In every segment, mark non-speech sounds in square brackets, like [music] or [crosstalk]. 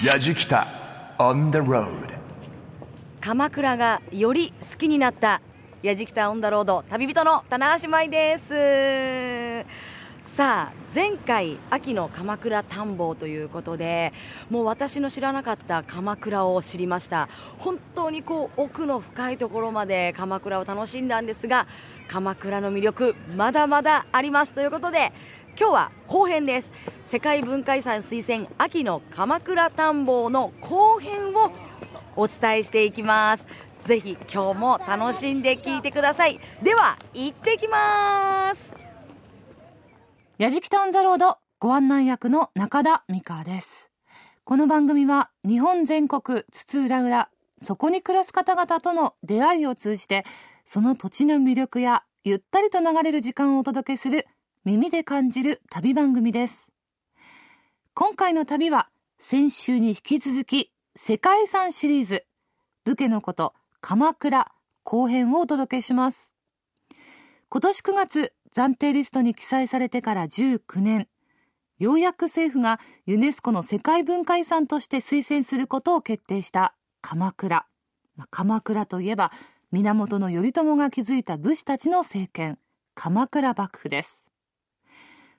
やじきた on the road. 鎌倉がより好きになったやじきたオンダロード旅人の棚橋舞です。さあ前回秋の鎌倉探訪ということでもう私の知らなかった鎌倉を知りました。本当にこう奥の深いところまで鎌倉を楽しんだんですが鎌倉の魅力まだまだありますということで今日は後編です。世界文化遺産推薦秋の鎌倉探訪の後編をお伝えしていきます。ぜひ今日も楽しんで聞いてください。では行ってきます。やじきたオンザロードご案内役の中田美香です。この番組は日本全国津々浦々そこに暮らす方々との出会いを通じてその土地の魅力やゆったりと流れる時間をお届けする耳で感じる旅番組です。今回の旅は先週に引き続き世界遺産シリーズ武家のこと鎌倉後編をお届けします。今年9月暫定リストに記載されてから19年ようやく政府がユネスコの世界文化遺産として推薦することを決定した鎌倉。鎌倉といえば源頼朝が築いた武士たちの政権鎌倉幕府です。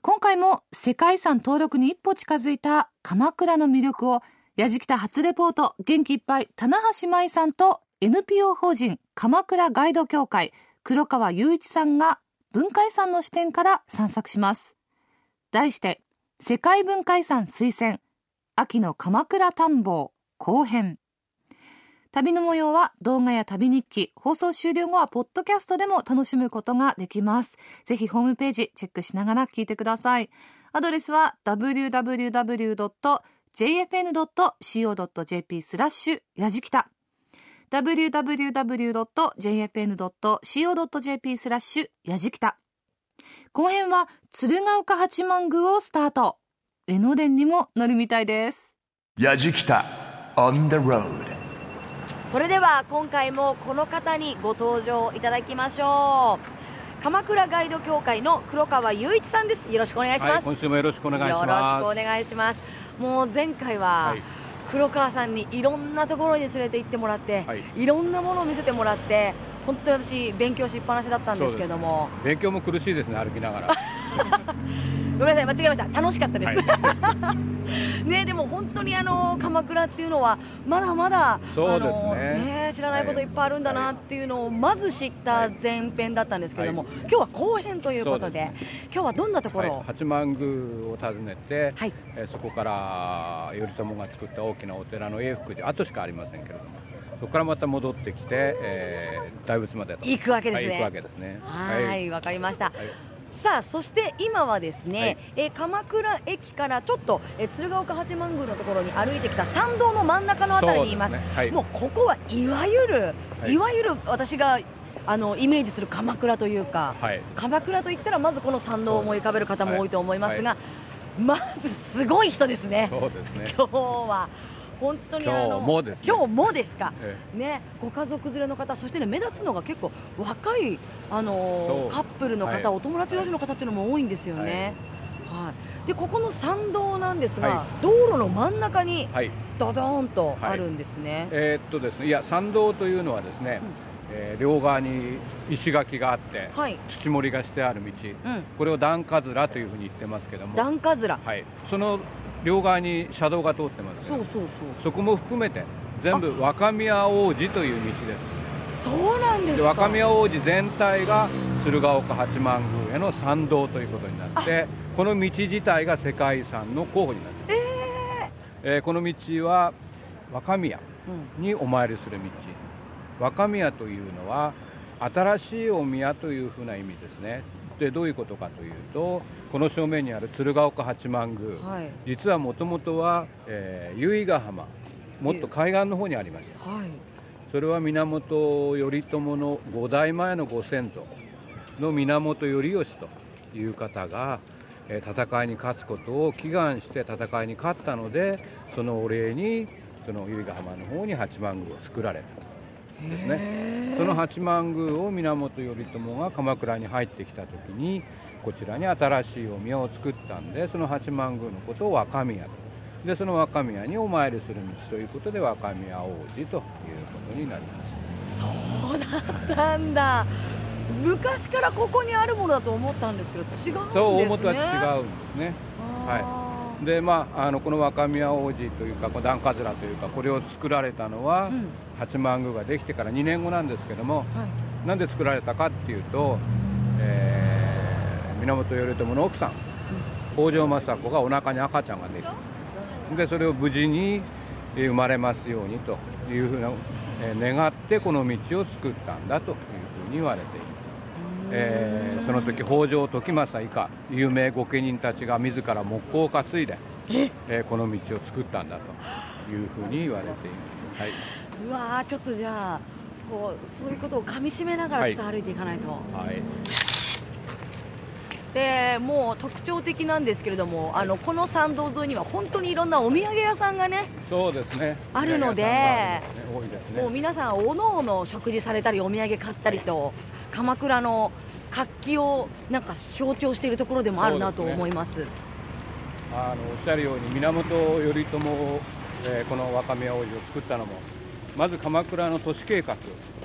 今回も世界遺産登録に一歩近づいた鎌倉の魅力をやじきた初レポート元気いっぱい棚橋舞さんと NPO 法人鎌倉ガイド協会黒川雄一さんが文化遺産の視点から散策します。題して世界文化遺産推薦秋の鎌倉探訪後編。旅の模様は動画や旅日記、放送終了後はポッドキャストでも楽しむことができます。ぜひホームページチェックしながら聞いてください。アドレスは www.jfn.co.jp スラッシュやじきた www.jfn.co.jp スラッシュやじきた後編は鶴岡八幡宮をスタート。江ノ電にも乗るみたいです。やじきた on the road それでは今回もこの方にご登場いただきましょう。鎌倉ガイド協会の黒川雄一さんです。よろしくお願いします、はい、今週もよろしくお願いします。よろしくお願いします。もう前回は、黒川さんにいろんなところに連れて行ってもらって、はい、いろんなものを見せてもらって本当に私勉強しっぱなしだったんですけども。勉強も苦しいですね歩きながら [laughs] ごめんなさい間違えました。楽しかったです、はい、[laughs] ねでも本当にあの鎌倉っていうのはまだまだそうですね、ね、知らないこといっぱいあるんだなっていうのをまず知った前編だったんですけども、はい、今日は後編ということで今日はどんなところを、八幡宮を訪ねて、はい、えそこから頼朝が作った大きなお寺の永福寺跡しかありませんけれどもそこからまた戻ってきて、えー、大仏まで行くわけですね。行くわけですね。はい、わ、かりました。さあそして今はですね、はい、え鎌倉駅からちょっと、え鶴岡八幡宮のところに歩いてきた参道の真ん中のあたりにいます、ね。はい、もうここはいわゆる、はい、いわゆる私があのイメージする鎌倉というか、はい、鎌倉といったらまずこの参道を思い浮かべる方も多いと思いますが、まずすごい人ですね、すね。今日は。本当に今日もです、ね、今日もですか、ええ、ね、ご家族連れの方、そしてね、目立つのが結構若い、あのー、カップルの方、はい、お友達同士の方っていうのも多いんですよね。はい、はい、でここの参道なんですが、はい、道路の真ん中にドドーンとあるんですね。えー、っとですね、いや参道というのはですね、うん、えー、両側に石垣があって、はい、土盛りがしてある道、うん、これを段かずらというふうに言ってますけども。段かずら、はい、その両側に車道が通ってます、そうそうそう。そこも含めて全部若宮大路という道です。そうなんです若宮大路全体が鶴岡八幡宮への参道ということになってこの道自体が世界遺産の候補になっています、えー、えー、この道は若宮にお参りする道、うん、若宮というのは新しいお宮というふうな意味ですねでどういうことかというとこの正面にある鶴岡八幡宮、はい、実はもともとは、えー、由比ヶ浜もっと海岸の方にありました、はい、それは源頼朝の5代前のご先祖の源頼義という方が、えー、戦いに勝つことを祈願して戦いに勝ったのでそのお礼にその由比ヶ浜の方に八幡宮を作られたですね。その八幡宮を源頼朝が鎌倉に入ってきた時にこちらに新しいお宮を作ったんでその八幡宮のことを若宮と。でその若宮にお参りする道ということで若宮王子ということになります。そうだったんだ。昔からここにあるものだと思ったんですけど違うんですね。そう大元は違うんですね。はいでまああのこの若宮王子というかこの段葛というかこれを作られたのは、うん。八幡宮ができてから2年後なんですけども、はい。なんで作られたかっていうと、えー源頼朝の奥さん。北条政子がお腹に赤ちゃんができてでそれを無事にえー生まれますようにというふうな、えー願ってこの道を作ったんだというふうに言われています。えーその時北条時政以下有名御家人たちが自ら木工を担いで、え？ーこの道を作ったんだというふうに言われています。はいうわーちょっとじゃあこうそういうことをかみしめながらはいちょっと歩いていかないと、はいでもう特徴的なんですけれどもあのこの参道沿いには本当にいろんなお土産屋さんがねそうですね。あるのでね。もう皆さんおのおの食事されたりお土産買ったりと鎌倉の活気をなんか象徴しているところでもあるなと思います。あのおっしゃるように源頼朝、えーこの若宮王子を作ったのもまず鎌倉の都市計画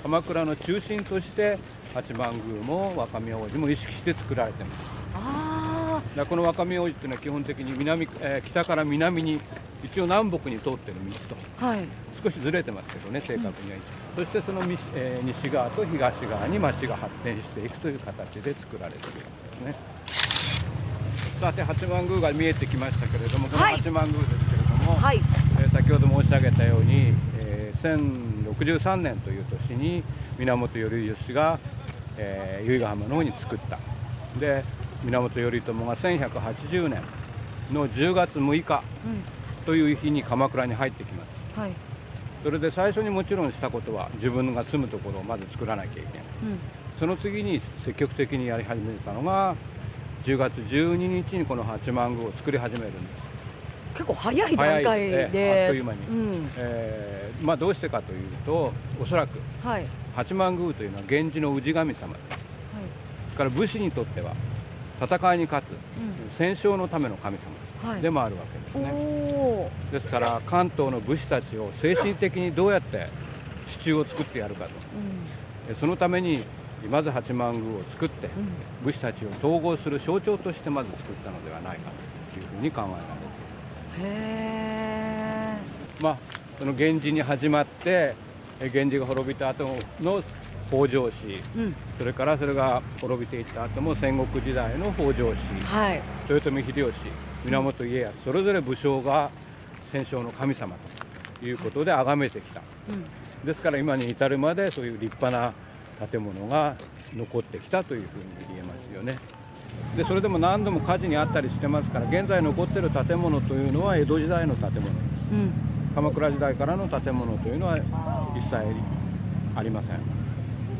鎌倉の中心として八幡宮も若宮王子も意識して作られてます。あこの若宮王子っていうのは基本的に南、えー北から南に一応南北に通ってる道と。あはい少しずれてますけどね正確には、そしてその西,、えー西側と東側に町が発展していくという形で作られているわけですね。さて八幡宮が見えてきましたけれどもこのはい。八幡宮ですけれども、はい。えー先ほど申し上げたように、えー1063年という年に源頼義が、えー由比ヶ浜の方に作った。で源頼朝が1180年の10月6日うん。という日に鎌倉に入ってきます。はいそれで最初にもちろんしたことは自分が住むところをまず作らなきゃいけない。うん。その次に積極的にやり始めたのが10月12日にこの八幡宮を作り始めるんです、結構早い段階で。えあっという間に。うん。えーまあ、どうしてかというとおそらくはい。八幡宮というのは源氏の氏神様です。はい。から武士にとっては戦いに勝つうん。戦勝のための神はい様でもあるわけですおね、おですから関東の武士たちを精神的にどうやって支柱を作ってやるかと。うん。えそのためにまず八幡宮を作ってうん。武士たちを統合する象徴としてまず作ったのではないかというふうに考えられている。へえまあその源氏に始まってえ源氏が滅びた後の北条氏うん。それからそれが滅びていった後も戦国時代の北条氏はい。豊臣秀吉源家康それぞれ武将が戦勝の神様ということで崇めてきた。うん。ですから今に至るまでそういう立派な建物が残ってきたというふうに言えますよね。でそれでも何度も火事にあったりしてますから現在残っている建物というのは江戸時代の建物です。うん。鎌倉時代からの建物というのは一切ありません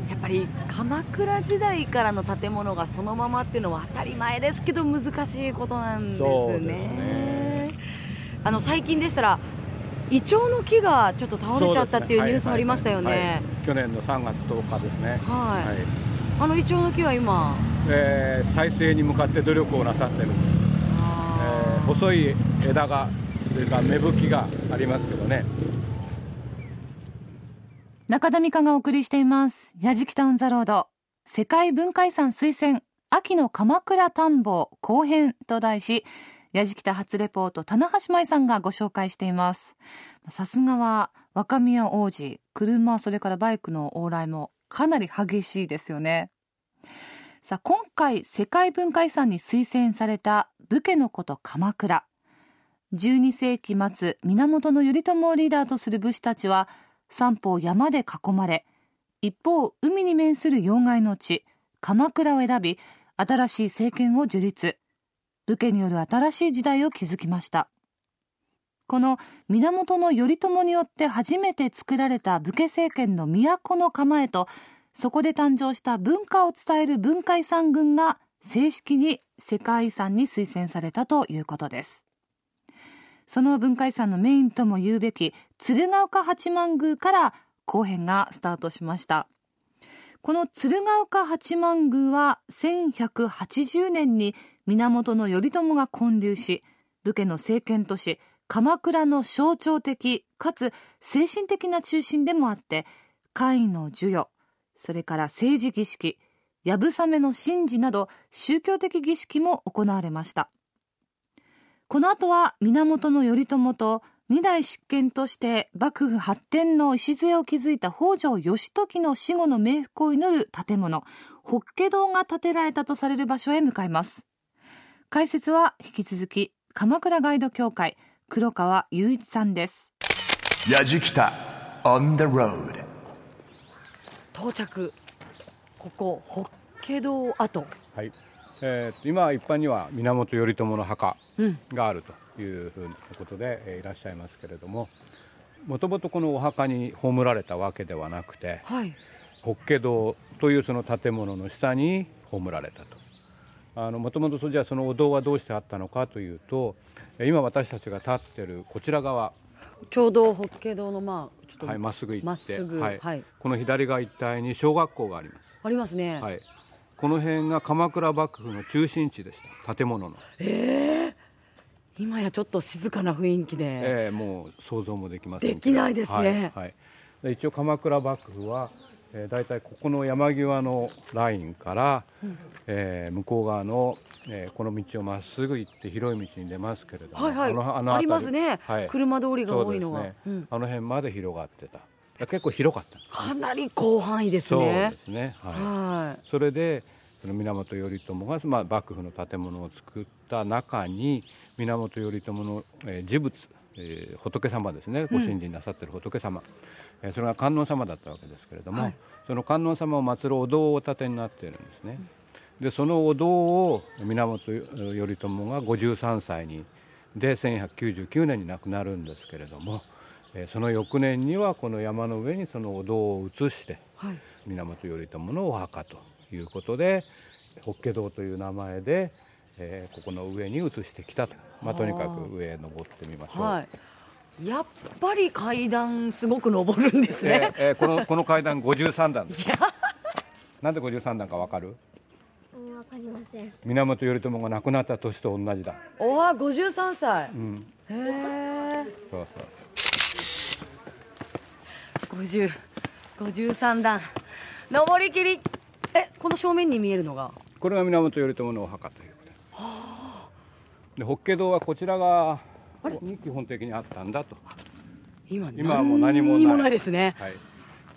やっぱり鎌倉時代からの建物がそのままっていうのは当たり前ですけど難しいことなんですね。ね。あの最近でしたらイチョウの木がちょっと倒れちゃったっていうニュースありましたよはいはいねはい。去年の3月10日ですね。はい。はい。あのイチョウの木は今？えー再生に向かって努力をなさってる、えあー。細い枝がそれから芽吹きがありますけどね中田美香がお送りしています。やじきたオンザロード。世界文化遺産推薦、秋の鎌倉探訪後編と題し、やじきた初レポート、棚橋舞さんがご紹介しています。さすがは若宮王子、車、それからバイクの往来もかなり激しいですよね。さあ、今回世界文化遺産に推薦された武家のこと鎌倉。12世紀末、源頼朝をリーダーとする武士たちは、三方山で囲まれ一方海に面する要害の地鎌倉を選び新しい政権を樹立。武家による新しい時代を築きました。この源頼朝によって初めて作られた武家政権の都の構えとそこで誕生した文化を伝える文化遺産群が正式に世界遺産に推薦されたということです。その文化遺産のメインとも言うべき鶴岡八幡宮から後編がスタートしました。この鶴岡八幡宮は1180年に源頼朝が建立し武家の政権とし鎌倉の象徴的かつ精神的な中心でもあって官位の授与それから政治儀式やぶさめの神事など宗教的儀式も行われました。この後は源頼朝と二代執権として幕府発展の礎を築いた北条義時の死後の冥福を祈る建物法華堂が建てられたとされる場所へ向かいます。解説は引き続き鎌倉ガイド協会黒川雄一さんです。やじきた on the road 到着。ここ法華堂跡。はいえー、今一般には源頼朝の墓があるというふうなことで、えーいらっしゃいますけれどももともとこのお墓に葬られたわけではなくてはい。法華堂というその建物の下に葬られたと。あのもともとじゃあそのお堂はどうしてあったのかというとえー今私たちが立ってるこちら側ちょうど法華堂のまあちょっと、はい、まっすぐ行って、はい。はい。この左側一帯に小学校がありまありますね、す、はい、この辺が鎌倉幕府の中心地でした。建物の、今やちょっと静かな雰囲気で、えーもう想像もできませんできないですね。はいはい。で一応鎌倉幕府は、えー、大体ここの山際のラインから、えー向こう側の、えーこの道をまっすぐ行って広い道に出ますけれども、はいはい。ののあり辺ますね。はい。車通りが多いのは。ね。うん。あの辺まで広がってた結構広かったかなり広範囲ですそうねですね。はい。はい。それでその源頼朝が、まあ、幕府の建物を作った中に源頼朝の、えー、事物、えー仏様ですね。ご神事になさっている仏様、えーそれが観音様だったわけですけれども、はい。その観音様を祀るお堂をお建てになっているんですね。でそのお堂を源頼朝が53歳にで1199年に亡くなるんですけれども、えーその翌年にはこの山の上にそのお堂を移してはい。源頼朝のお墓ということで法華堂という名前で、えーここの上に移してきたと、まあ、とにかく上へ登ってみましょう、はい。やっぱり階段すごく登るんですえねーえーこのこの階段53段です。なんで53段かわかる？わかりません。源頼朝が亡くなった年と同じだ、おわ53歳。うん、へえそうそう50 53段。登りきり。えこの正面に見えるのが？これが源頼朝のお墓ということで。すで法華堂はこちら側に基本的にあったんだと、今今はもう何もない。にもないですね。はい、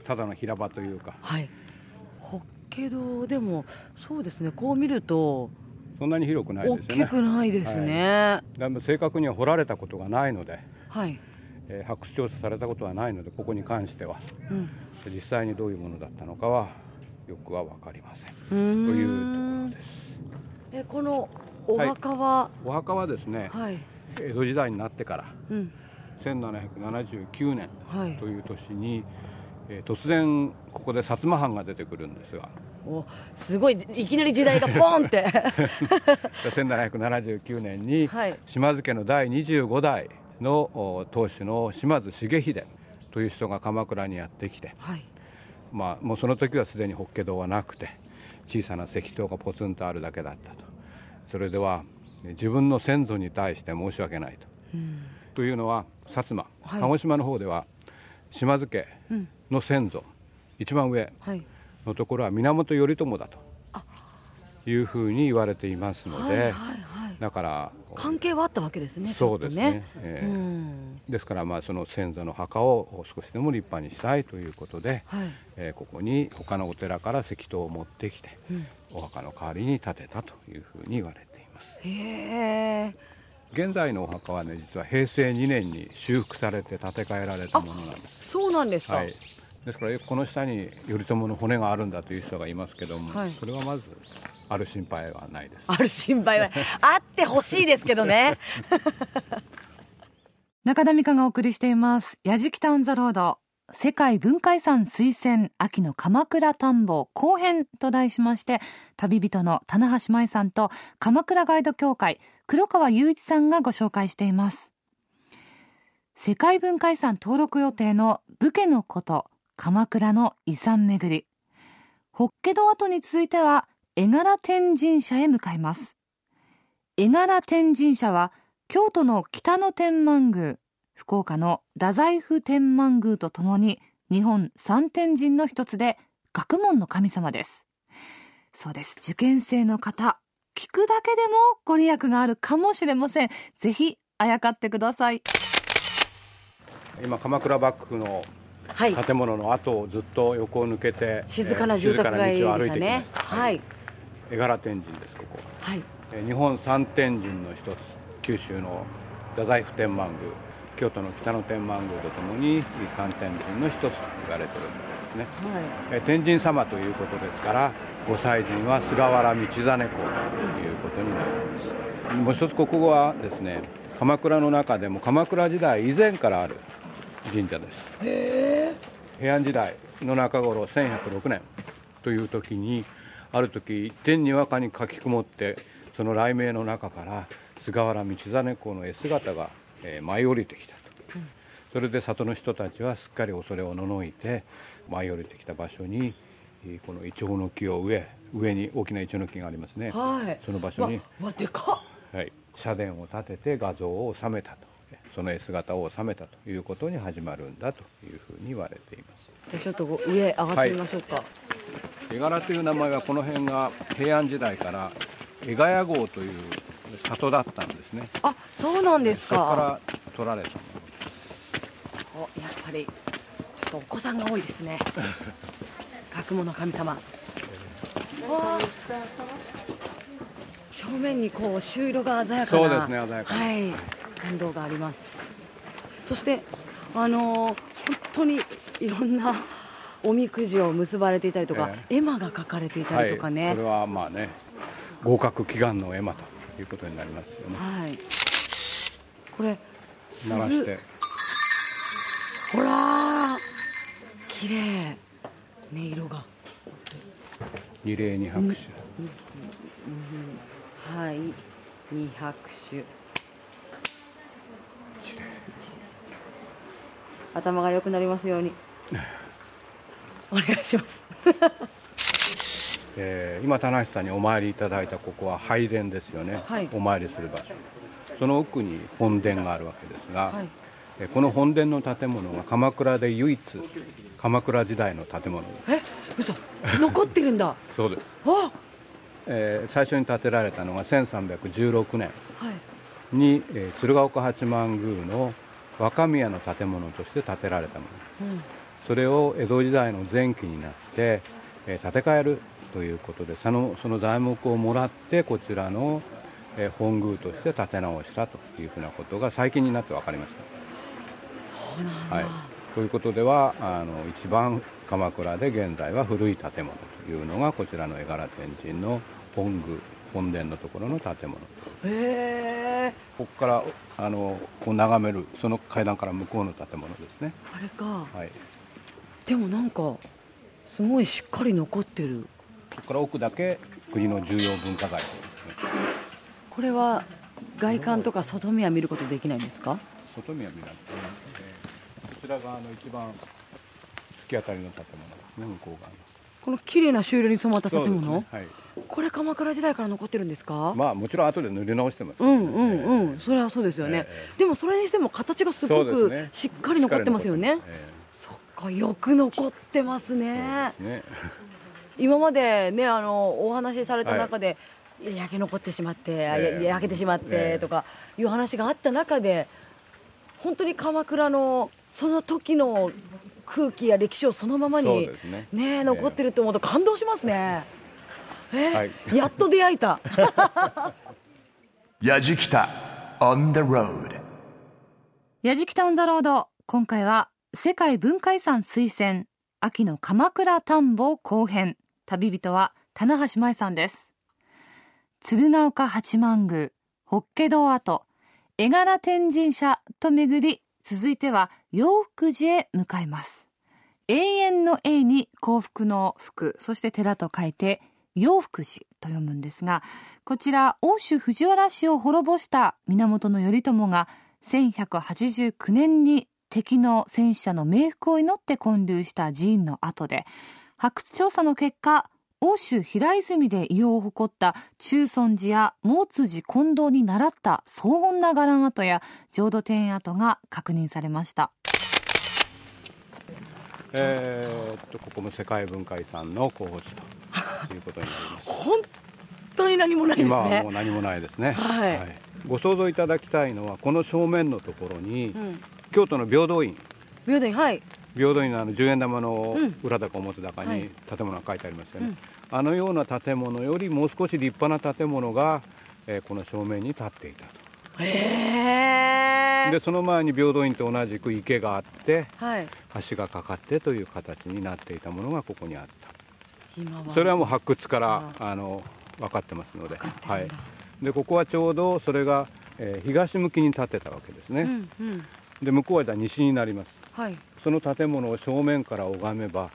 ただの平場というか。はい。法華堂でもそうですね。こう見るとそんなに広くない大ですよね。きくないですね。でも正確には掘られたことがないので、はい、えー発掘調査されたことはないのでここに関してはうん。実際にどういうものだったのかはよくは分かりません。というところです。えこのお墓は？お墓はですねはい、江戸時代になってからうん。1779年はい。という年に、えー突然ここで薩摩藩が出てくるんですが。おすごいいきなり時代がポンって。[laughs] 1779年にはい。島津家の第25代のお当主の島津重秀という人が鎌倉にやってきてはい。まあ、もうその時はすでに法華堂はなくて小さな石塔がポツンとあるだけだったと。それでは自分の先祖に対して申し訳ないと。というのは薩摩、はい。鹿児島の方では島津家の先祖、一番上はい。のところは源頼朝だというふうに言われていますので、はいはいはいだから関係はあったわけですねそうですね。ちょっとええ。うん。ですからまあその先祖の墓を少しでも立派にしたいということで、はい。えーここに他のお寺から石塔を持ってきて、うん。お墓の代わりに建てたというふうに言われています。へえ。現在のお墓はね実は平成2年に修復されて建て替えられたものなんです。そうなんですか、はい。ですからこの下に頼朝の骨があるんだという人がいますけども、はい。それはまずある心配はないです。ある心配は [laughs] あってほしいですけどね。[laughs] 中田美香がお送りしています「やじきたオン・ザ・ロード」世界文化遺産推薦秋の鎌倉探訪後編と題しまして旅人の棚橋舞さんと鎌倉ガイド協会黒川雄一さんがご紹介しています。世界文化遺産登録予定の武家のこと鎌倉の遺産巡り。法華堂跡に続いては絵柄天神社へ向かいます。絵柄天神社は京都の北野天満宮福岡の太宰府天満宮とともに日本三天神の一つで学問の神様です。そうです。受験生の方聞くだけでもご利益があるかもしれません。ぜひあやかってください。今鎌倉幕府のはい。建物の後をずっと横を抜けて、静かな住宅街で静かな道を歩いしてた。ねはい絵柄天神ですここ。はい。えー日本三天神の一つ九州の太宰府天満宮。京都の北野天満宮とともに三天神の一つと言われているんですね。はい。えー天神様ということですからご祭神は菅原道真公ということになります。もう一つここはですね鎌倉の中でも鎌倉時代以前からある神社です。平安時代の中頃1106年という時にある時天にわかに書き曇ってその雷鳴の中から菅原道真公の絵姿が、えー舞い降りてきたと、それで里の人たちはすっかり恐れをののいて舞い降りてきた場所にえーこのイチョウの木を植え上に大きなイチョウの木がありますね、はい。その場所にわわでかっ。はい、社殿を建てて画像を収めたと。その絵姿を収めたということに始まるんだというふうに言われていますじゃあちょっとご上上がってみましょうか、絵柄という名前はこの辺が平安時代から江ヶ谷郷という里だったんですね。あそうなんですそこかから取られた。ものおやっぱりちょっとお子さんが多いですね。[laughs] 学問の神様。わあ。正面にこう朱色が鮮やかなそうですね鮮やかな。はい。感動があります。そしてあのー本当にいろんなおみくじを結ばれていたりとか、絵馬が書かれていたりとかね、はい、これはまあね合格祈願の絵馬ということになりますよね。はい。これ、鳴らして。ほらー。綺麗。音色が。二礼二拍手。はい。二拍手。頭が良くなりますように。お願いします。えー今田無さんにお参りいただいたここは拝殿ですよね、はいお参りする場所その奥に本殿があるわけですが、はいえーこの本殿の建物が鎌倉で唯一鎌倉時代の建物ですえ、嘘。残ってるんだ。[laughs] そうです、あ、えー最初に建てられたのが1316年はい。に、えー鶴岡八幡宮の若宮の建物として建てられたものうん。それを江戸時代の前期になって、えー建て替えるということでそのその材木をもらってこちらの、えー本宮として建て直したというふうなことが最近になって分かりましそうなんだ。た、はい、ということではあの一番鎌倉で現在は古い建物というのがこちらの絵柄天神の本宮本殿のところの建物へえ。ここからあのこう眺めるその階段から向こうの建物ですね、あれか。はい、でもなんかすごいしっかり残ってる。ここから奥だけ国の重要文化財ですね。これは外観とか外見は見ることできないんですか？外見は見なくて、えーこちらがあの一番突き当たりの建物ですね向こう側。のこの綺麗な朱色に染まった建物、ね。はい。これ鎌倉時代から残ってるんですか、まあもちろん後で塗り直してます、うんうんうん。それはそうですよね、えでもそれにしても形がすごくしっかり残ってますよね。しっかり残ってそっかよく残ってますね。ね。今までねあのお話しされた中で、い。や焼け残ってしまって、ええ。焼けてしまってええ。とかいう話があった中で本当に鎌倉のその時の空気や歴史をそのままにね。ねええ残ってると思うと感動しますね。えはい。やっと出会えた。やじきた on the road やじきたオンザロード今回は世界文化遺産推薦秋の鎌倉田んぼ後編。旅人は棚橋舞さんです。鶴岡八幡宮法華堂跡絵柄天神社と巡り続いては洋福寺へ向かいます。永遠の永に幸福の福そして寺と書いて洋福寺と読むんですがこちら欧州藤原氏を滅ぼした源頼朝が1189年に敵の戦死者の冥福を祈って建立した寺院の跡で発掘調査の結果欧州平泉で異様を誇った中尊寺や毛通寺近藤に倣った荘厳な伽藍跡や浄土庭園跡が確認されました。えー、っとここも世界文化遺産の候補地と。いうことになります。本当に何もないですね。今はもう何もないですね、はい。ご想像いただきたいのはこの正面のところに、うん京都の平等院。平等院はい。平等院のあの10円玉のうん裏高表高はいに建物が書いてありますよね、あのような建物よりもう少し立派な建物が、えーこの正面に建っていたと。へえでその前に平等院と同じく池があってはい。橋がかかってという形になっていたものがここにあった。今は。それはもう発掘からさあの分かってますので。はい、でここはちょうどそれが、えー東向きに建てたわけですね、うんうんで向こうは西になります。はい。その建物を正面から拝めば、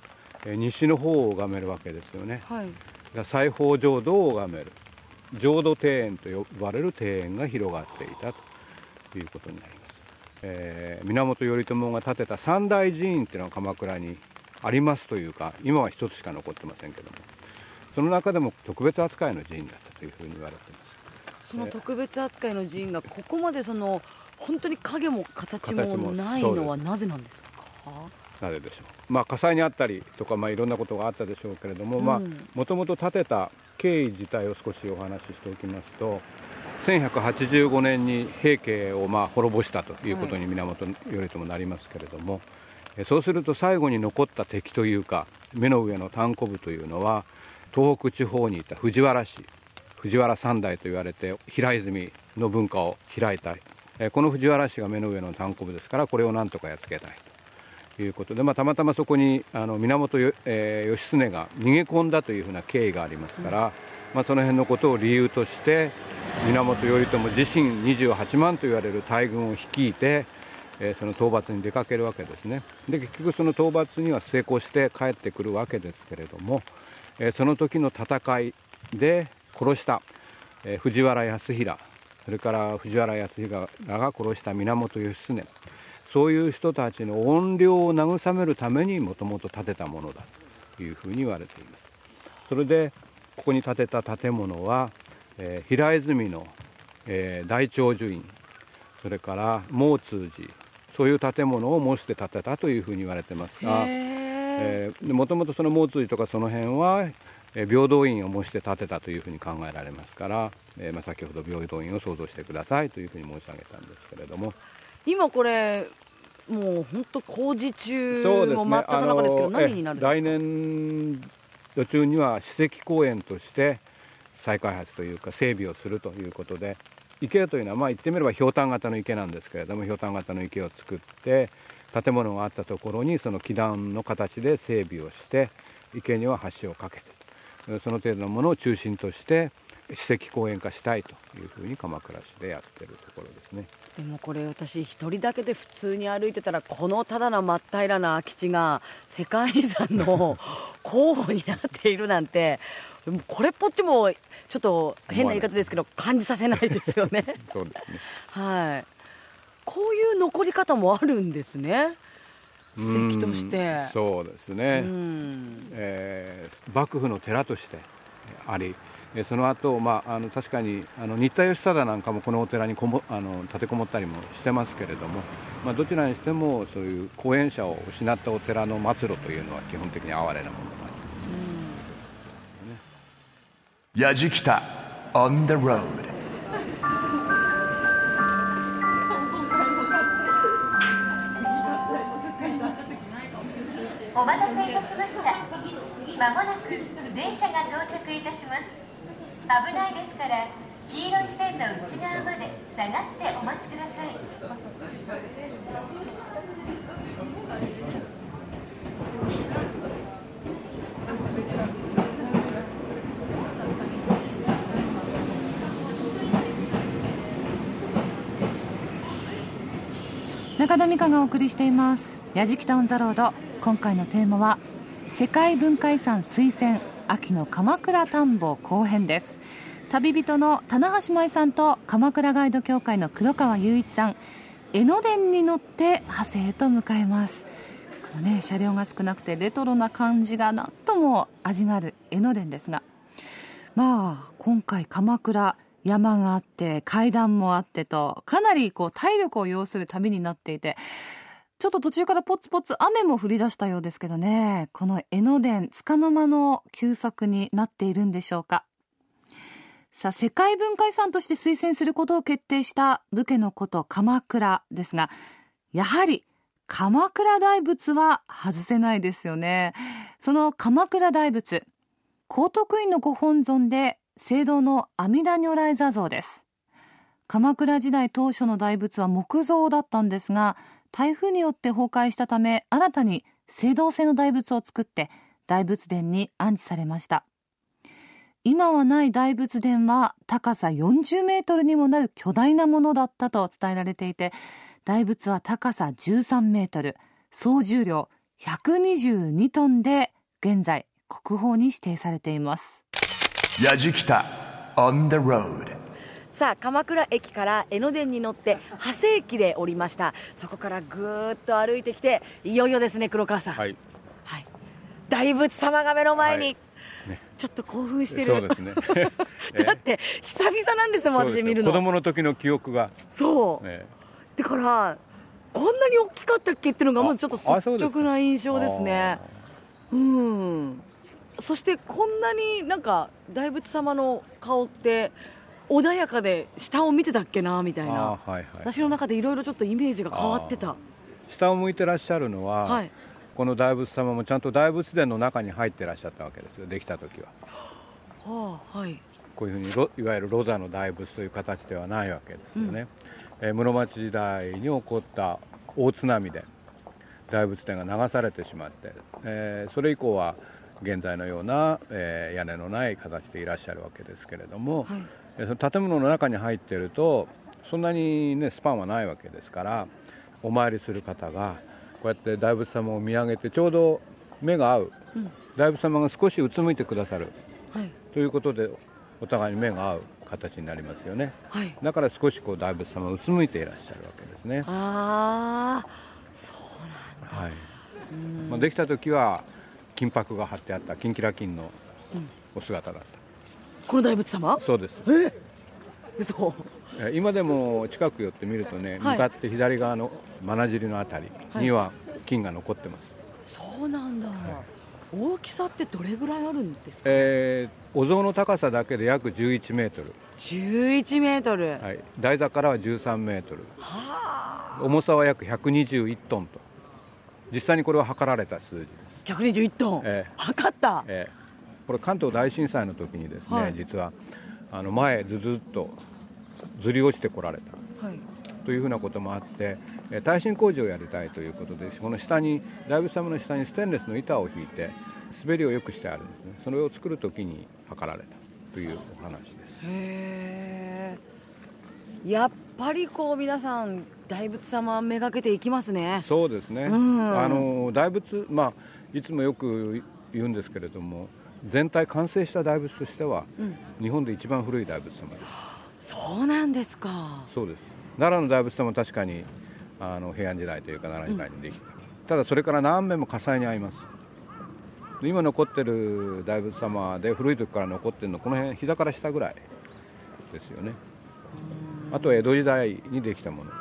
えー西の方を拝めるわけですよね。はい。西方浄土を拝める。浄土庭園と呼ばれる庭園が広がっていたということになります、えー源頼朝が建てた三大寺院っていうのが鎌倉にありますというか今は一つしか残ってませんけども。その中でも特別扱いの寺院だったというふうに言われています。その特別扱いの寺院がここまでその本当に影も形もないのはなぜなんですか？なぜでしょう、まあ、火災にあったりとか、まあ、いろんなことがあったでしょうけれどもうん。もともと建てた経緯自体を少しお話ししておきますと1185年に平家をまあ滅ぼしたということに源頼朝なりますけれども、えそうすると最後に残った敵というか目の上の炭鉱部というのは東北地方にいた藤原氏藤原三代と言われて平泉の文化を開いたこの藤原氏が目の上の炭鉱部ですからこれをなんとかやっつけたいということで、まあ、たまたまそこにあの源よ、えー義経が逃げ込んだというふうな経緯がありますから、まあ、その辺のことを理由として源頼朝自身28万と言われる大軍を率いて、えーその討伐に出かけるわけですね。で結局その討伐には成功して帰ってくるわけですけれども、えーその時の戦いで殺した、え藤原康平それから藤原康平らが殺した源義経。そういう人たちの怨霊を慰めるためにもともと建てたものだというふうに言われています。それでここに建てた建物は、えー平泉の、えー大長寿院。それから毛通寺。そういう建物を模して建てたというふうに言われてますがもともとその毛通寺とかその辺はえー平等院を模して建てたというふうに考えられますから、えーまあ、先ほど平等院を想像してくださいというふうに申し上げたんですけれども。今これもう本当工事中そうですねも真っ只中ですけどあの何になる来年度中には史跡公園として再開発というか整備をするということで池というのはまあ言ってみればひょうたん型の池なんですけれどもひょうたん型の池を作って建物があったところにその基壇の形で整備をして池には橋を架けてとその程度のものを中心として史跡公園化したいというふうに鎌倉市でやってるところですね。でもこれ私一人だけで普通に歩いてたらこのただの真っ平らな空き地が世界遺産の候補になっているなんてこれっぽっちもちょっと変な言い方ですけど [laughs] 感じさせないですよね。[laughs] そうですね。はい。こういう残り方もあるんですね史跡として。うん。そうですね、うん。えー幕府の寺としてありえーその後、まああの確かにあの新田義貞なんかもこのお寺にこもあの立てこもったりもしてますけれども、まあ、どちらにしてもそういう後援者を失ったお寺の末路というのは基本的に哀れなものがありやじきた on the road お待たせいたしました。まもなく電車が到着いたします。危ないですから、黄色い線の内側まで下がってお待ちください。中田美香がお送りしています「やじきた on the road」今回のテーマは世界文化遺産推薦秋の鎌倉探訪後編です。旅人の棚橋舞さんと鎌倉ガイド協会の黒川雄一さん江ノ電に乗って長谷へと向かいます。このね車両が少なくてレトロな感じがなんとも味がある江ノ電ですが。まあ今回鎌倉山があって階段もあってとかなりこう体力を要する旅になっていてちょっと途中からポツポツ雨も降り出したようですけどね。この江ノ電束の間の休息になっているんでしょうか。さあ世界文化遺産として推薦することを決定した武家のこと鎌倉ですがやはり鎌倉大仏は外せないですよね。その鎌倉大仏高徳院のご本尊で聖堂の阿弥陀如来座像です。鎌倉時代当初の大仏は木造だったんですが台風によって崩壊したため新たに青銅製の大仏を作って大仏殿に安置されました。今はない大仏殿は高さ40メートルにもなる巨大なものだったと伝えられていて大仏は高さ13メートル総重量122トンで現在国宝に指定されています。やじきた on the road. さあ鎌倉駅から江ノ電に乗って長谷駅で降りました。そこからぐーっと歩いてきていよいよですね黒川さん、はい。はい。大仏様が目の前に、はい。ね。ちょっと興奮してる。そうですね。[laughs] だって久々なんですもん私見るの。子供の時の記憶が、そう、えだからこんなに大きかったっけっていうのがまずちょっと率直な印象ですね。うん。そしてこんなになんか大仏様の顔って穏やかで下を見てたっけなみたいな。はいはい私の中でいろいろちょっとイメージが変わってた。下を向いてらっしゃるのは、はい。この大仏様もちゃんと大仏殿の中に入ってらっしゃったわけですよできた時は。はあはい。こういうふうにロいわゆるロザの大仏という形ではないわけですよね、えー室町時代に起こった大津波で大仏殿が流されてしまって、えーそれ以降は現在のような、えー屋根のない形でいらっしゃるわけですけれども、はい。えーその建物の中に入っているとそんなに、ね、スパンはないわけですからお参りする方がこうやって大仏様を見上げてちょうど目が合う、大仏様が少しうつむいてくださる。はい。ということでお互いに目が合う形になりますよね。はい。だから少しこう大仏様がうつむいていらっしゃるわけですね、ああそうなんだ。はい。まあ、できた時は金箔が貼ってあった金キラ金のお姿だった、この大仏様？そうです。え？嘘。えー今でも近く寄ってみるとね、はい。向かって左側の真尻のあたりには金が残ってます、そうなんだ、大きさってどれぐらいあるんですか、えーお像の高さだけで約11メートル、11メートル、はい、台座からは13メートル。重さは約121トンと。実際にこれは測られた数字です、121トン、ええ。測った、えーこれ関東大震災の時にですね、はい。実はあの前へずずっとずり落ちてこられた。はい、というふうなこともあって、えー耐震工事をやりたいということでこの下に大仏様の下にステンレスの板を引いて滑りを良くしてあるんですね。それを作る時に測られたというお話です。へえ。やっぱりこう皆さん大仏様めがけていきますね。そうですね、うん。あの大仏、まあ、いつもよく言うんですけれども全体完成した大仏としては、うん日本で一番古い大仏様です。そうなんですか。そうです。奈良の大仏様も確かにあの平安時代というか奈良時代にできた、ただそれから何名も火災に遭います。で今残ってる大仏様で古い時から残ってるのこの辺膝から下ぐらいですよね。あとは江戸時代にできたもの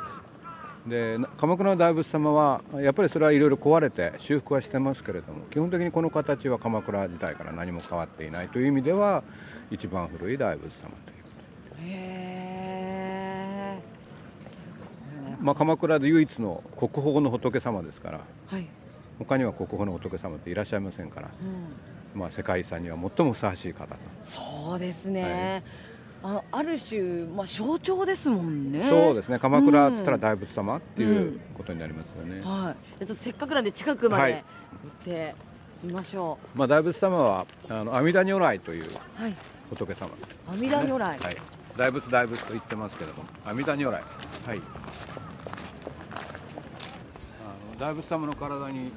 で鎌倉の大仏様はやっぱりそれはいろいろ壊れて修復はしてますけれども基本的にこの形は鎌倉時代から何も変わっていないという意味では一番古い大仏様ということ。へえまあ、鎌倉で唯一の国宝の仏様ですからはい、他には国宝の仏様っていらっしゃいませんから、うん、まあ、世界遺産には最もふさわしい方と、そうですね、あのある種、まあ、象徴ですもんね。そうですね。鎌倉っつったらうん大仏様っていうことになりますよね、はい、ちょっとせっかくなんで近くまはい。で行ってみましょまあ、大仏様はあの阿弥陀如来といううはい。仏様。です、阿弥陀如来、はい、大仏大仏と言ってますけども阿弥陀如来。はい。あの大仏様の体に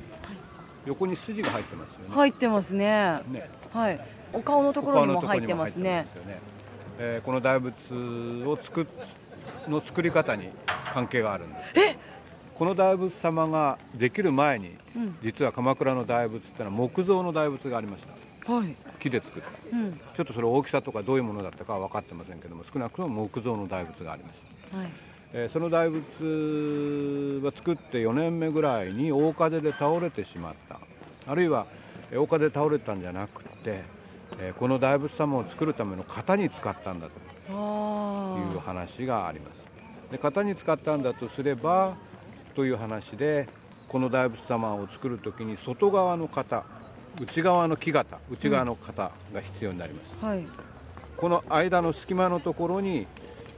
横に筋が入ってますよね、入ってますね。ね。はい。お顔のところにも入ってますね。ねえーこの大仏を作っの作り方に関係があるんですこの大仏様ができる前に、うん。実は鎌倉の大仏ってのは木造の大仏がありました。はい。木で作った。うん。ちょっとそれ大きさとかどういうものだったかは分かってませんけども少なくとも木造の大仏がありました。はい。えーその大仏は作って4年目ぐらいに大風で倒れてしまった。あるいはえー大風で倒れたんじゃなくて、えーこの大仏様を作るための型に使ったんだと。あ。いう話があります。で型に使ったんだとすればという話でこの大仏様を作る時に外側の型内側の木型内側の型が必要になります、はい。この間の隙間のところに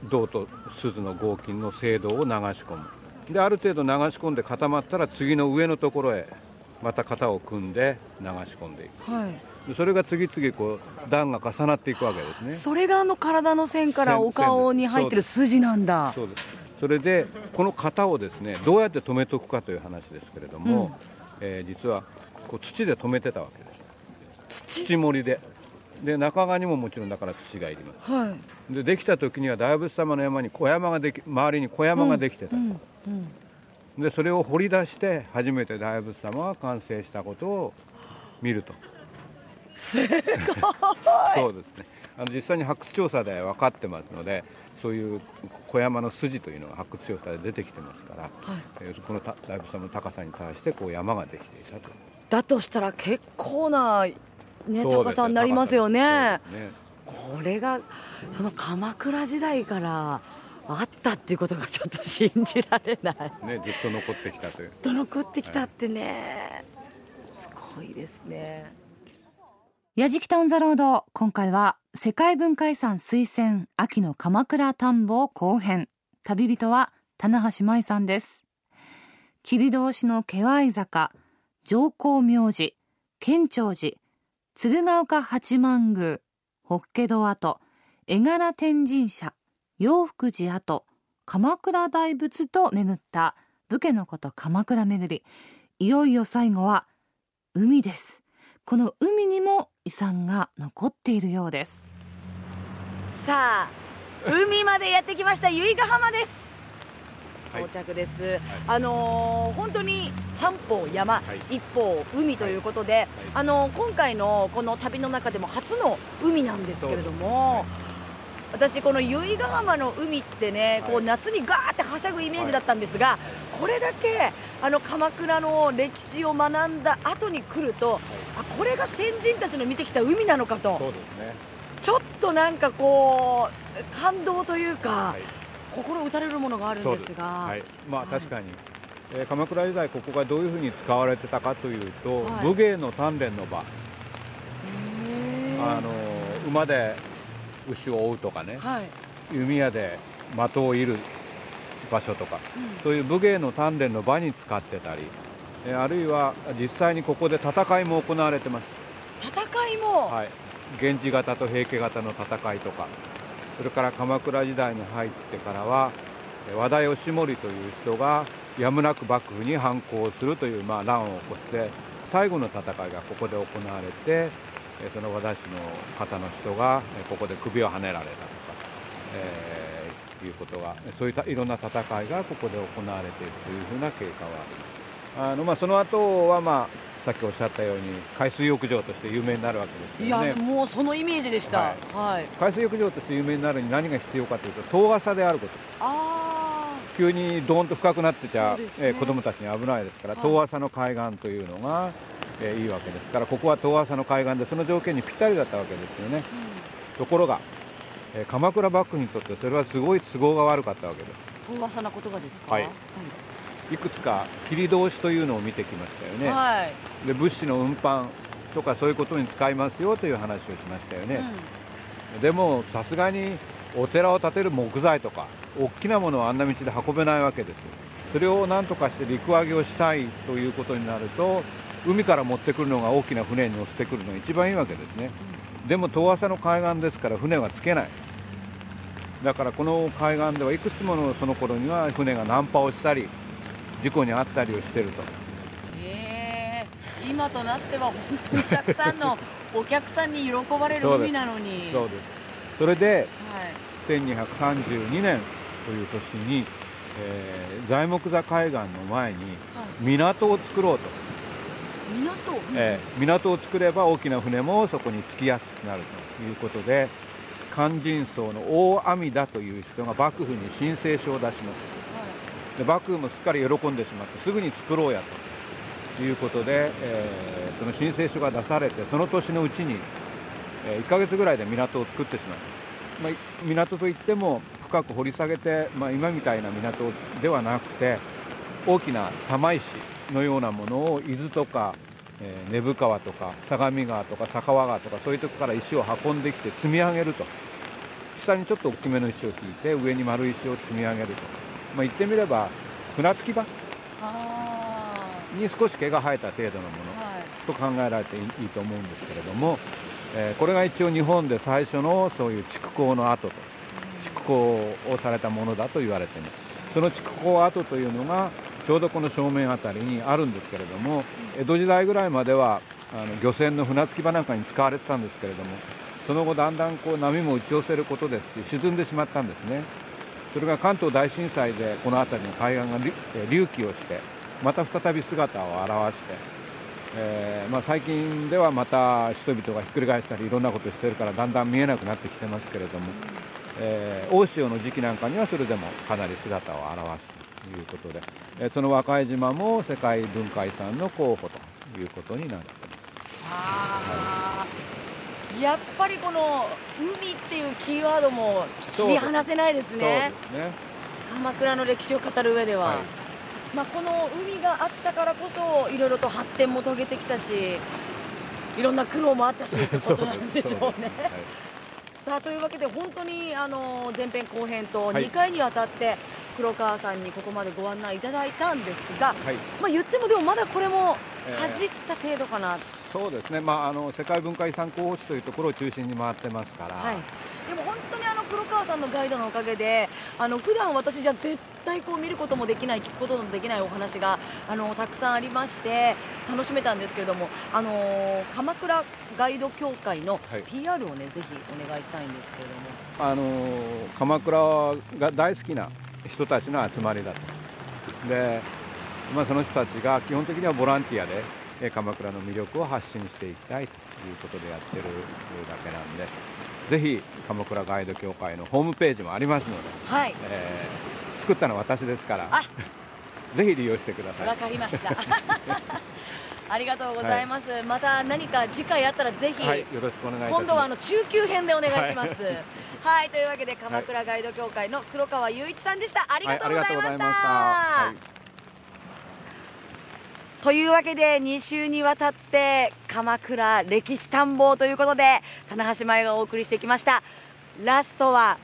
銅と鈴の合金の青銅を流し込む。である程度流し込んで固まったら次の上のところへまた型を組んで流し込んでいく。はい。でそれが次々こう段が重なっていくわけですね。それがあの体の線から線お顔に入ってる筋なんだ。そうです。それでこの型をですねどうやって止めとくかという話ですけれども、えー実はこう土で止めてたわけです。土？盛りで。で中側にももちろんだから土がいります。はい。でできた時には大仏様の山に小山ができ周りに小山ができてた、うんうんでそれを掘り出して初めて大仏様が完成したことを見るとすごい。そうですね。あの実際に発掘調査で分かってますのでそういう小山の筋というのが発掘調査で出てきてますから、はい。えーこのた大仏様の高さに対してこう山ができていたと。だとしたら結構な、ね、高さになりますよね。ねこれがその鎌倉時代からあったっていうことがちょっと信じられない。ねずっと残ってきたという。ずっと残ってきたってね。すごいですねやじきたオンザロード今回は世界文化遺産推薦秋の鎌倉田んぼ後編。旅人は棚橋舞さんです。切通しの気合坂上皇明寺建長寺鶴岡八幡宮法華堂跡絵柄天神社洋福寺跡鎌倉大仏と巡った武家のこと鎌倉巡りいよいよ最後は海ですこの海にも遺産が残っているようです。さあ海までやってきました由比ヶ浜です。はい。到着です、あのー本当に三方山、はい。一方海ということで、あのー今回のこの旅の中でも初の海なんですけれども、私この由比ヶ浜の海ってね、こうはい夏にガーってはしゃぐイメージだったんですが、これだけあの鎌倉の歴史を学んだ後に来ると、あこれが先人たちの見てきた海なのかと。そうですね。ちょっとなんかこう感動というか、はい。心打たれるものがあるんですが。はい。まあはい。確かに、えー鎌倉時代ここがどういうふうに使われてたかというと、はい。武芸の鍛錬の場。あの馬で牛を追うとかね、はい、弓矢で的を射る場所とか。うん。そういう武芸の鍛錬の場に使ってたり。えーあるいは実際にここで戦いも行われてます、戦いも、はい、源氏型と平家型の戦いとか。それから鎌倉時代に入ってからはえー和田義盛という人がやむなく幕府に反抗するという、まあ、乱を起こして最後の戦いがここで行われてえーその和田氏の方の人がえーここで首をはねられたとか、えーいうことがそういったいろんな戦いがここで行われているというふうな経過はあります。あの、まあ、その後はまあさっきおっしゃったように海水浴場として有名になるわけですいよね。やもうそのイメージでした。ははい、海水浴場として有名になるに何が必要かというと遠浅であること。あ急にドーンと深くなってちゃ、ね。えー子供たちに危ないですから、はい。遠浅の海岸というのが、えーいいわけです。からここは遠浅の海岸でその条件にぴったりだったわけですよね。ところが、えー鎌倉幕府にとってそれはすごい都合が悪かったわけです。あ遠浅な言葉ですか？はい。い。くつか切り通しというのを見てきましたよね、はい。で物資の運搬とかそういうことに使いますよという話をしましたよね、でもさすがにお寺を建てる木材とか大きなものをあんな道で運べないわけです。それを何とかして陸揚げをしたいということになると海から持ってくるのが大きな船に乗せてくるのが一番いいわけですね。でも遠浅の海岸ですから船はつけない。だからこの海岸ではいくつものその頃には船が難破をしたり事故に遭ったりをしてると。えー今となっては本当にたくさんのお客さんに喜ばれる海なのに。そうです。それではい。1232年という年に、えー材木座海岸の前に港を作ろうと、港えー港を作れば大きな船もそこに着きやすくなるということで肝心層の大阿弥陀という人が幕府に申請書を出します。で幕府もすっかり喜んでしまってすぐに作ろうやということで、えーその申請書が出されてその年のうちに、え1ヶ月ぐらいで港を作ってしまいます、まあい、港といっても深く掘り下げて、まあ、今みたいな港ではなくて大きな玉石のようなものを伊豆とか、えー根府川とか相模川とか酒川川とかそういうとこから石を運んできて積み上げると。下にちょっと大きめの石を引いて上に丸石を積み上げると、まあ、言ってみれば船着き場あに少し毛が生えた程度のものと考えられていいと思うんですけれども、えーこれが一応日本で最初のそういう築港の跡と築港をされたものだと言われています。その築港跡というのがちょうどこの正面あたりにあるんですけれども江戸時代ぐらいまではあの漁船の船着き場なんかに使われてたんですけれどもその後だんだんこう波も打ち寄せることですし沈んでしまったんですね。それが関東大震災でこの辺りの海岸が隆起をしてまた再び姿を現して、えーまあ、最近ではまた人々がひっくり返したりいろんなことしてるからだんだん見えなくなってきてますけれども、えー大潮の時期なんかにはそれでもかなり姿を現すいうことで、えーその和海島も世界文化遺産の候補ということになっています。やっぱりこの海っていうキーワードも切り離せないですね。すね鎌倉の歴史を語る上では、はい。まあ、この海があったからこそいろいろと発展も遂げてきたしいろんな苦労もあったし [laughs] ってことなんでしょうね。はい。さあというわけで本当にあの前編後編とはい。2回にわたって黒川さんにここまでご案内いただいたんですが、はい。まあ、言ってもでもまだこれもえー。かじった程度かな、そうですね、まあ、あの世界文化遺産候補地というところを中心に回ってますから、はい、でも本当にあの黒川さんのガイドのおかげであの普段私じゃ絶対こう見ることもできない聞くことのできないお話があのたくさんありまして楽しめたんですけれどもあの鎌倉ガイド協会のはい。PR をね、ぜひお願いしたいんですけれども。あの鎌倉が大好きな人たちの集まりだと。で、まあ、その人たちが基本的にはボランティアでえ鎌倉の魅力を発信していきたいということでやってるだけなんでぜひ鎌倉ガイド協会のホームページもありますので、はい。えー作ったのは私ですからあ。[laughs] ぜひ利用してください。わかりました。[laughs] ありがとうございます。また何か次回あったらぜひ、はい、よろしくお願いします今度はあの中級編でお願いします。ははい、というわけで鎌倉ガイド協会の黒川雄一さんでした。ありがとうございました。といましたはいというわけで2週にわたって鎌倉歴史探訪ということで棚橋舞がお送りしてきましたラストは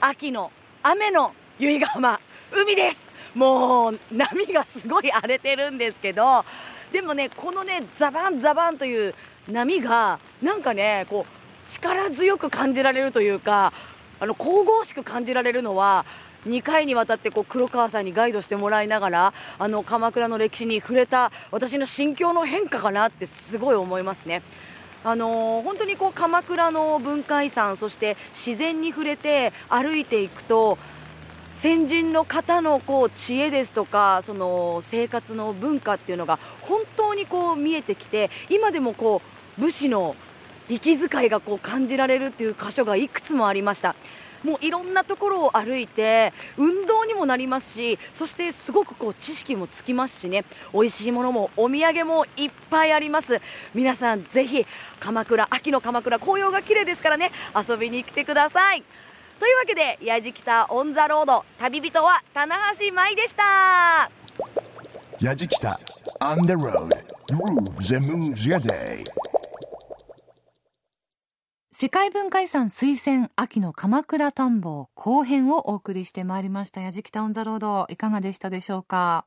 秋の雨の由比ヶ浜海ですもう波がすごい荒れてるんですけどでもねこのねザバンザバンという波がなんかねこう力強く感じられるというかあの神々しく感じられるのは2回にわたってこう黒川さんにガイドしてもらいながらあの鎌倉の歴史に触れた私の心境の変化かなってすごい思いますね。あのー本当にこう鎌倉の文化遺産そして自然に触れて歩いていくと先人の方のこう知恵ですとかその生活の文化っていうのが本当にこう見えてきて今でもこう武士の息遣いがこう感じられるっていう箇所がいくつもありました。もういろんなところを歩いて運動にもなりますしそしてすごくこう知識もつきますしね。美味しいものもお土産もいっぱいあります。皆さんぜひ鎌倉秋の鎌倉紅葉が綺麗ですからね遊びに来てください。というわけでやじきた on the road 旅人は棚橋舞でした。やじきた On the road Grooves and moves your day. 世界文化遺産推薦秋の鎌倉探訪後編をお送りしてまいりましたやじきたオンザロード。いかがでしたでしょうか？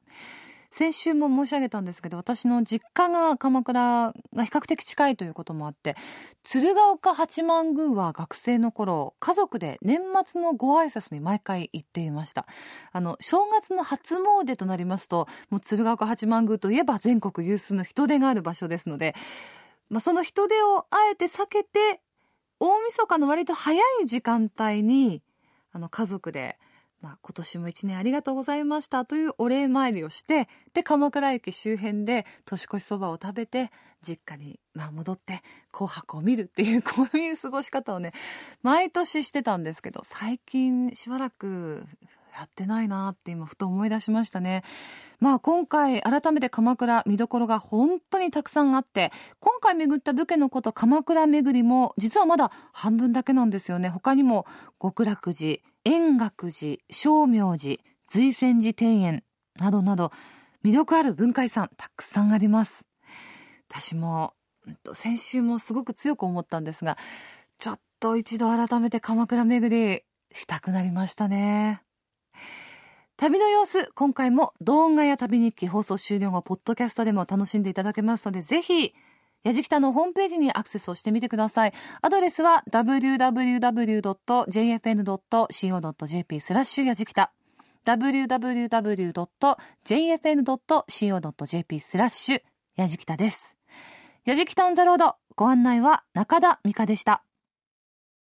先週も申し上げたんですけど私の実家が鎌倉が比較的近いということもあって鶴岡八幡宮は学生の頃家族で年末のご挨拶に毎回行っていました。あの正月の初詣となりますともう鶴岡八幡宮といえば全国有数の人出がある場所ですので、まあ、その人出をあえて避けて大晦日の割と早い時間帯にあの家族でまあ、今年も一年ありがとうございましたというお礼参りをしてで鎌倉駅周辺で年越しそばを食べて実家にまあ戻って「紅白」を見るっていうこういう過ごし方をね毎年してたんですけど最近しばらくやってないなって今ふと思い出しましたね。まあ今回改めて鎌倉見どころが本当にたくさんあって今回巡った武家のこと鎌倉巡りも実はまだ半分だけなんですよね。他にも極楽寺、円覚寺、正明寺、随泉寺庭園などなど魅力ある文化遺産たくさんあります。私も先週もすごく強く思ったんですがちょっと一度改めて鎌倉巡りしたくなりましたね。旅の様子、今回も動画や旅日記放送終了後、ポッドキャストでも楽しんでいただけますので、ぜひ、やじきたのホームページにアクセスをしてみてください。アドレスは www.jfn.co.jp スラッシュやじきた www.jfn.co.jp スラッシュやじきたです。やじきたオンザロード、ご案内は中田美香でした。